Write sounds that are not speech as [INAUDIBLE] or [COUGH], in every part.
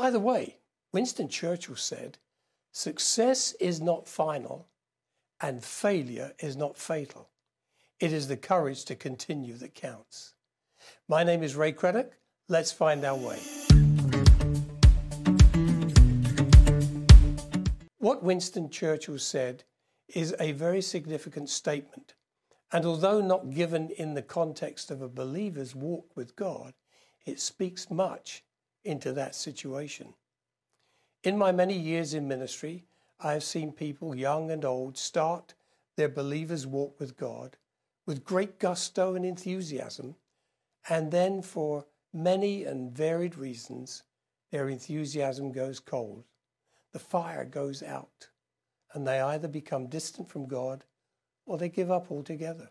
By the way, Winston Churchill said, Success is not final and failure is not fatal. It is the courage to continue that counts. My name is Ray Craddock. Let's find our way. What Winston Churchill said is a very significant statement. And although not given in the context of a believer's walk with God, it speaks much into that situation. In my many years in ministry, I have seen people, young and old, start their believer's walk with God with great gusto and enthusiasm, and then for many and varied reasons, their enthusiasm goes cold the fire goes out and they either become distant from God or they give up altogether.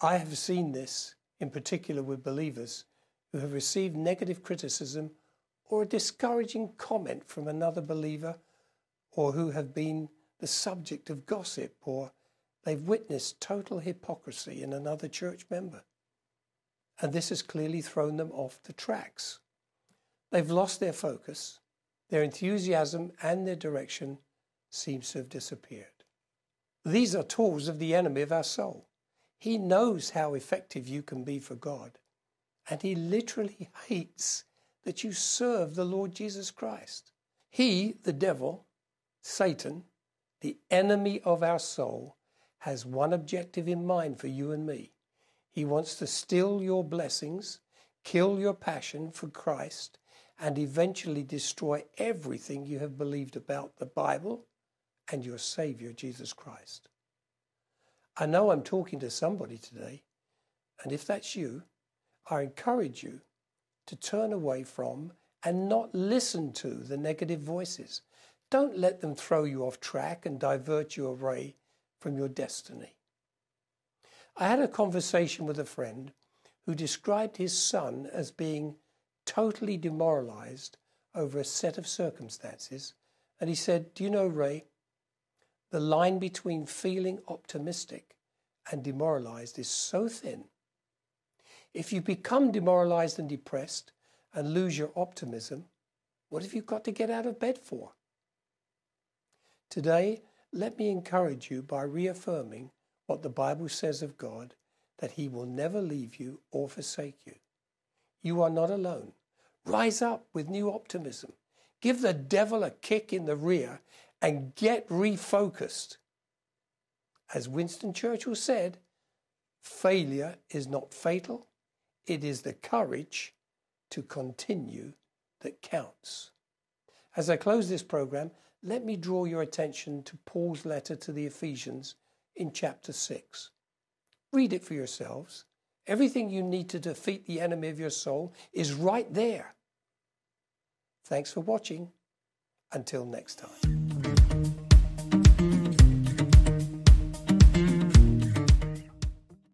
I have seen this in particular with believers who have received negative criticism or a discouraging comment from another believer or who have been the subject of gossip or they've witnessed total hypocrisy in another church member. And this has clearly thrown them off the tracks. They've lost their focus their enthusiasm and their direction seems to have disappeared. These are tools of the enemy of our soul. He knows how effective you can be for God, and he literally [LAUGHS] hates that you serve the Lord Jesus Christ. He, the devil, Satan, the enemy of our soul, has one objective in mind for you and me. He wants to steal your blessings, kill your passion for Christ, and eventually destroy everything you have believed about the Bible and your Savior, Jesus Christ. I know I'm talking to somebody today, and if that's you, I encourage you to turn away from and not listen to the negative voices. Don't let them throw you off track and divert you away from your destiny. I had a conversation with a friend who described his son as being totally demoralized over a set of circumstances. And he said, Do you know, Ray, the line between feeling optimistic and demoralized is so thin. If you become demoralized and depressed and lose your optimism, what have you got to get out of bed for? Today, let me encourage you by reaffirming what the Bible says of God that He will never leave you or forsake you. You are not alone. Rise up with new optimism. Give the devil a kick in the rear and get refocused. As Winston Churchill said, failure is not fatal, it is the courage to continue that counts. As I close this program, let me draw your attention to Paul's letter to the Ephesians in chapter 6. Read it for yourselves Everything you need to defeat the enemy of your soul is right there. Thanks for watching. Until next time.